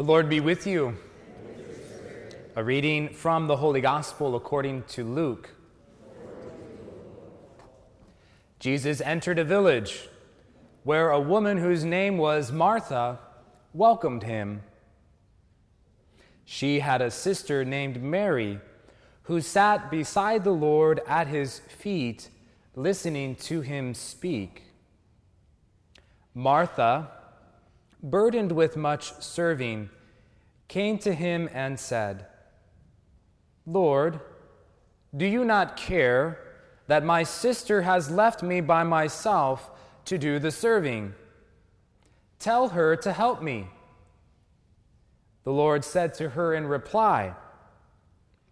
The Lord be with you. A reading from the Holy Gospel according to Luke. Jesus entered a village where a woman whose name was Martha welcomed him. She had a sister named Mary who sat beside the Lord at his feet, listening to him speak. Martha, burdened with much serving, came to him and said, Lord, do you not care that my sister has left me by myself to do the serving? Tell her to help me. The Lord said to her in reply,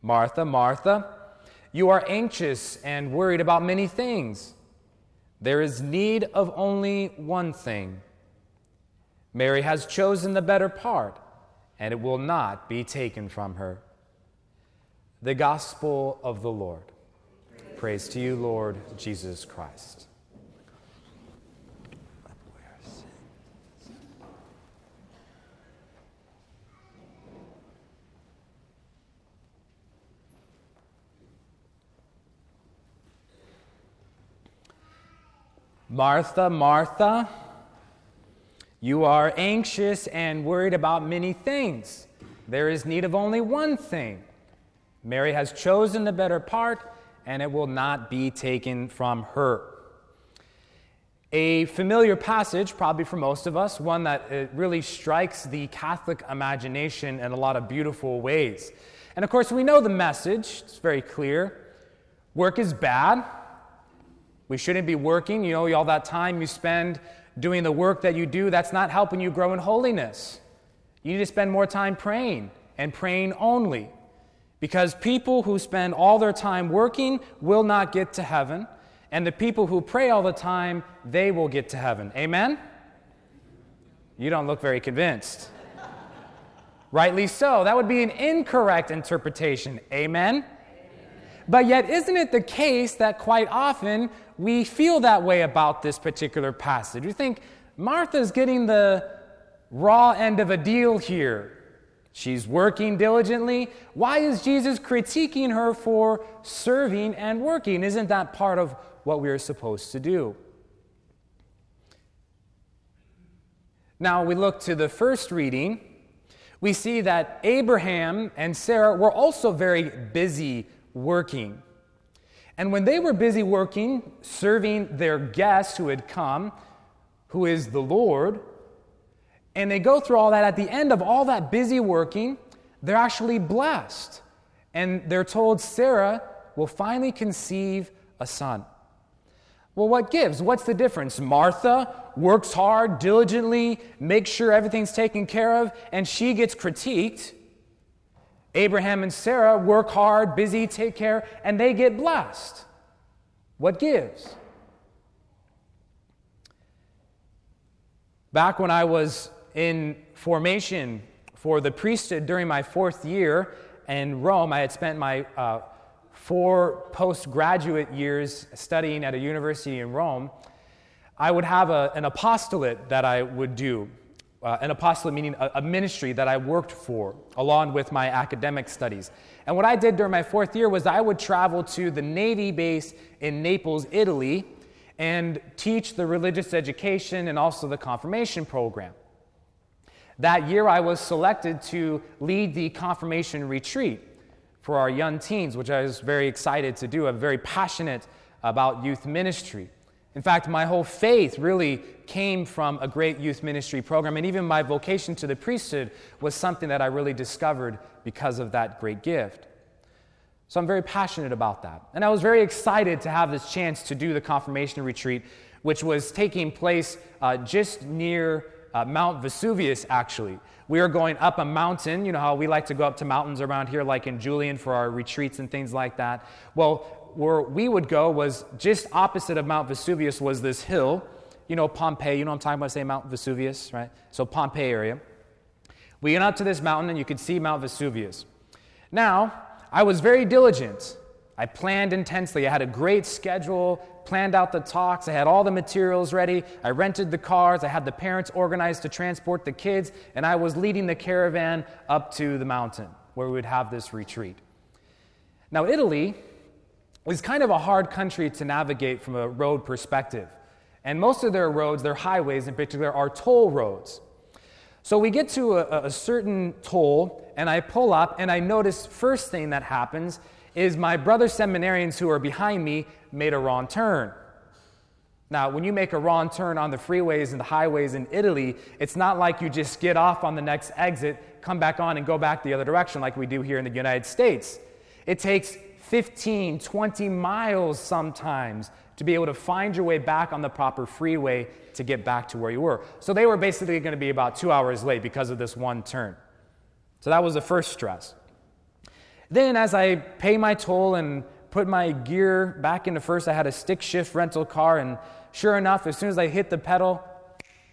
Martha, Martha, you are anxious and worried about many things. There is need of only one thing. Mary has chosen the better part, and it will not be taken from her. The Gospel of the Lord. Praise to you, Lord Jesus Christ. Martha, Martha, you are anxious and worried about many things. There is need of only one thing. Mary has chosen the better part, and it will not be taken from her. A familiar passage, probably for most of us, one that uh, really strikes the Catholic imagination in a lot of beautiful ways. And of course, we know the message, it's very clear. Work is bad, we shouldn't be working. You know, all that time you spend doing the work that you do, that's not helping you grow in holiness. You need to spend more time praying and praying only. Because people who spend all their time working will not get to heaven, and the people who pray all the time, they will get to heaven. Amen? You don't look very convinced. Rightly so. That would be an incorrect interpretation. Amen? But yet, isn't it the case that quite often we feel that way about this particular passage? We think Martha's getting the raw end of a deal here. She's working diligently. Why is Jesus critiquing her for serving and working? Isn't that part of what we are supposed to do? Now, we look to the first reading. We see that Abraham and Sarah were also very busy working. And when they were busy working, serving their guests who had come, who is the Lord, and they go through all that, at the end of all that busy working, they're actually blessed. And they're told Sarah will finally conceive a son. Well, what gives? What's the difference? Martha works hard, diligently, makes sure everything's taken care of, and she gets critiqued. Abraham and Sarah work hard, busy, take care, and they get blessed. What gives? Back when I was in formation for the priesthood during my fourth year in Rome, I had spent my uh, four postgraduate years studying at a university in Rome. I would have a, an apostolate that I would do uh, an apostolate meaning a, a, ministry that I worked for along with my academic studies. And what I did during my fourth year was I would travel to the Navy base in Naples, Italy, and teach the religious education and also the confirmation program. That year, I was selected to lead the confirmation retreat for our young teens, which I was very excited to do. I'm very passionate about youth ministry. In fact, my whole faith really came from a great youth ministry program, and even my vocation to the priesthood was something that I really discovered because of that great gift. So I'm very passionate about that. And I was very excited to have this chance to do the confirmation retreat, which was taking place uh, just near uh, Mount Vesuvius, actually. We are going up a mountain. You know how we like to go up to mountains around here, like in Julian for our retreats and things like that. Well, where we would go was just opposite of Mount Vesuvius was this hill. You know, Pompeii, you know I'm talking about, say Mount Vesuvius, right? So Pompeii area. We went up to this mountain and you could see Mount Vesuvius. Now, I was very diligent. I planned intensely. I had a great schedule, planned out the talks. I had all the materials ready. I rented the cars. I had the parents organized to transport the kids. And I was leading the caravan up to the mountain where we would have this retreat. Now, Italy is kind of a hard country to navigate from a road perspective. And most of their roads, their highways in particular, are toll roads. So we get to a, a certain toll, and I pull up, and I notice first thing that happens is my brother seminarians who are behind me made a wrong turn. Now, when you make a wrong turn on the freeways and the highways in Italy, it's not like you just get off on the next exit, come back on, and go back the other direction like we do here in the United States. It takes 15, 20 miles sometimes to be able to find your way back on the proper freeway to get back to where you were. So they were basically going to be about two hours late because of this one turn. So that was the first stress. Then, as I pay my toll and put my gear back into first, I had a stick shift rental car, and sure enough, as soon as I hit the pedal,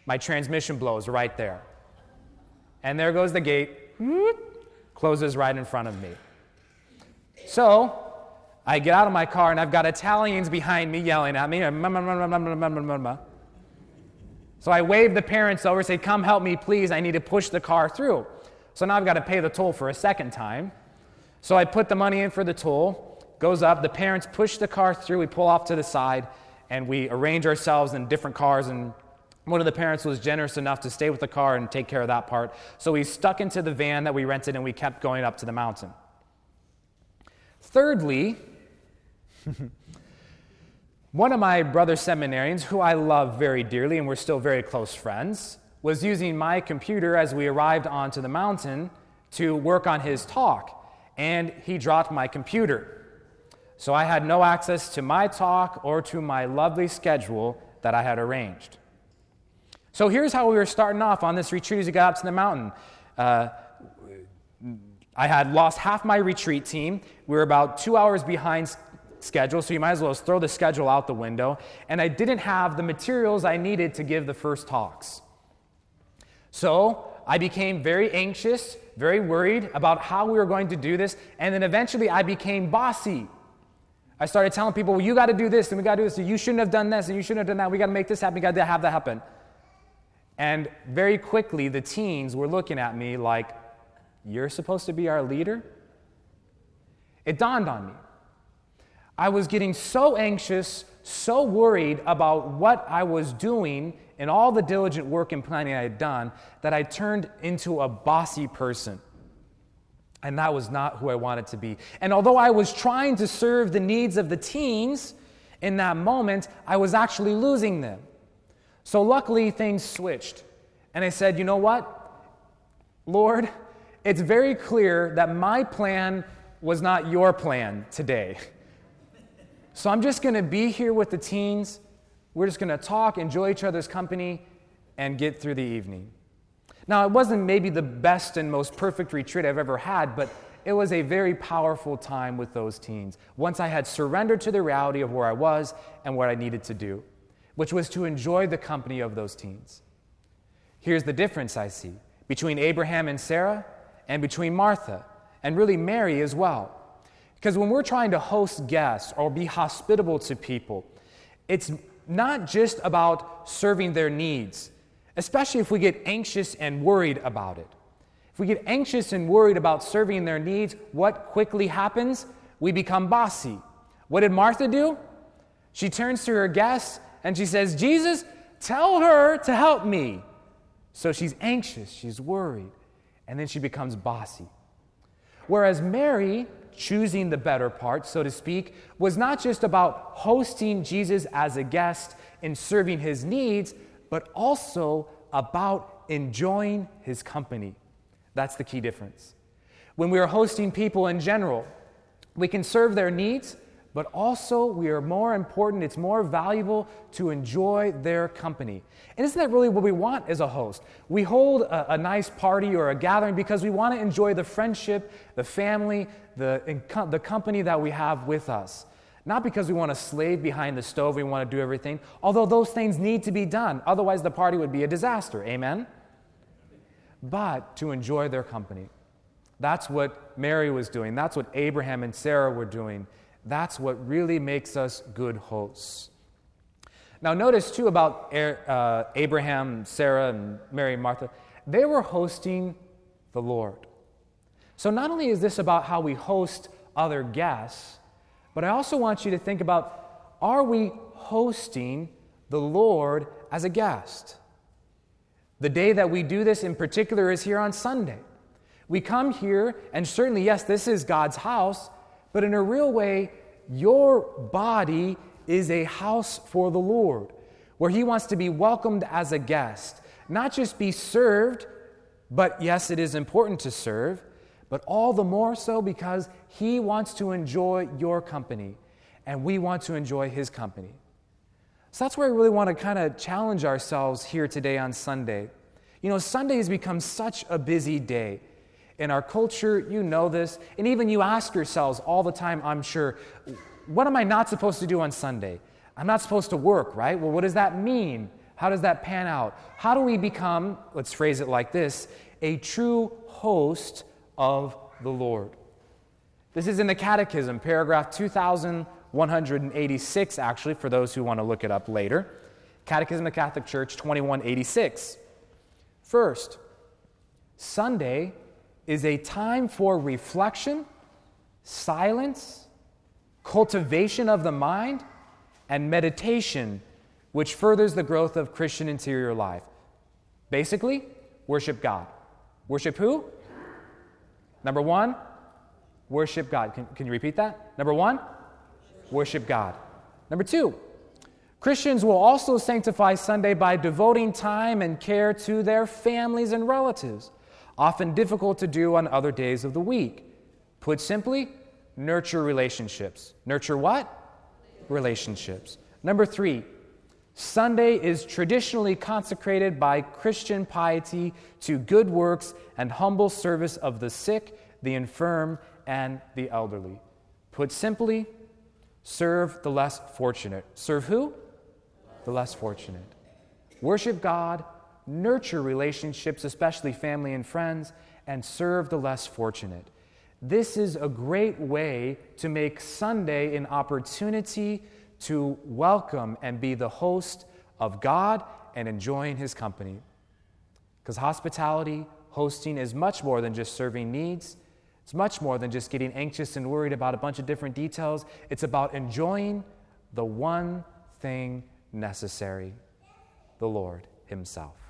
my transmission blows right there. And there goes the gate, closes right in front of me. So I get out of my car and I've got Italians behind me yelling at me. So I wave the parents over, say, Come help me, please. I need to push the car through. So now I've got to pay the toll for a second time. So I put the money in for the toll, goes up, the parents push the car through, we pull off to the side, and we arrange ourselves in different cars. And one of the parents was generous enough to stay with the car and take care of that part. So we stuck into the van that we rented and we kept going up to the mountain. Thirdly, One of my brother seminarians, who I love very dearly and we're still very close friends, was using my computer as we arrived onto the mountain to work on his talk, and he dropped my computer. So I had no access to my talk or to my lovely schedule that I had arranged. So here's how we were starting off on this retreat as we got up to the mountain. Uh, I had lost half my retreat team. We were about two hours behind schedule, so you might as well just throw the schedule out the window. And I didn't have the materials I needed to give the first talks. So I became very anxious, very worried about how we were going to do this, and then eventually I became bossy. I started telling people, well, you got to do this, and we got to do this, and you shouldn't have done this, and you shouldn't have done that. We got to make this happen, we got to have that happen. And very quickly, the teens were looking at me like, You're supposed to be our leader? It dawned on me I was getting so anxious, so worried about what I was doing and all the diligent work and planning I had done that I turned into a bossy person. And that was not who I wanted to be. And although I was trying to serve the needs of the teens in that moment, I was actually losing them. So luckily, things switched. And I said, you know what? Lord, it's very clear that my plan was not your plan today. So I'm just going to be here with the teens. We're just going to talk, enjoy each other's company, and get through the evening. Now, it wasn't maybe the best and most perfect retreat I've ever had, but it was a very powerful time with those teens once I had surrendered to the reality of where I was and what I needed to do, which was to enjoy the company of those teens. Here's the difference I see between Abraham and Sarah and between Martha and really Mary as well. Because when we're trying to host guests or be hospitable to people, it's not just about serving their needs, especially if we get anxious and worried about it. If we get anxious and worried about serving their needs, what quickly happens? We become bossy. What did Martha do? She turns to her guests and she says, Jesus, tell her to help me. So she's anxious, she's worried, and then she becomes bossy. Whereas Mary choosing the better part, so to speak, was not just about hosting Jesus as a guest and serving his needs, but also about enjoying his company. That's the key difference. When we are hosting people in general, we can serve their needs, but also we are more important, it's more valuable to enjoy their company. And isn't that really what we want as a host? We hold a, a nice party or a gathering because we want to enjoy the friendship, the family, the, the company that we have with us. Not because we want to slave behind the stove, we want to do everything, although those things need to be done. Otherwise, the party would be a disaster. Amen? But to enjoy their company. That's what Mary was doing. That's what Abraham and Sarah were doing. That's what really makes us good hosts. Now, notice too about uh, Abraham, Sarah, and Mary and Martha, they were hosting the Lord. So, not only is this about how we host other guests, but I also want you to think about are we hosting the Lord as a guest? The day that we do this in particular is here on Sunday. We come here, and certainly, yes, this is God's house, but in a real way, your body is a house for the Lord, where He wants to be welcomed as a guest, not just be served, but yes, it is important to serve, but all the more so because He wants to enjoy your company, and we want to enjoy His company. So that's where I really want to kind of challenge ourselves here today on Sunday. You know, Sunday has become such a busy day. In our culture, you know this, and even you ask yourselves all the time, I'm sure, what am I not supposed to do on Sunday? I'm not supposed to work, right? Well, what does that mean? How does that pan out? How do we become, let's phrase it like this, a true host of the Lord? This is in the Catechism, paragraph 2186, actually, for those who want to look it up later. Catechism of the Catholic Church, 2186. First, Sunday is a time for reflection, silence, cultivation of the mind, and meditation, which furthers the growth of Christian interior life. Basically, worship God. Worship who? Number one, worship God. Can, can you repeat that? Number one, worship God. Number two, Christians will also sanctify Sunday by devoting time and care to their families and relatives often difficult to do on other days of the week. Put simply, nurture relationships. Nurture what? Relationships. Number three, Sunday is traditionally consecrated by Christian piety to good works and humble service of the sick, the infirm, and the elderly. Put simply, serve the less fortunate. Serve who? The less fortunate. Worship God nurture relationships, especially family and friends, and serve the less fortunate. This is a great way to make Sunday an opportunity to welcome and be the host of God and enjoying His company. Because hospitality, hosting, is much more than just serving needs. It's much more than just getting anxious and worried about a bunch of different details. It's about enjoying the one thing necessary the Lord Himself.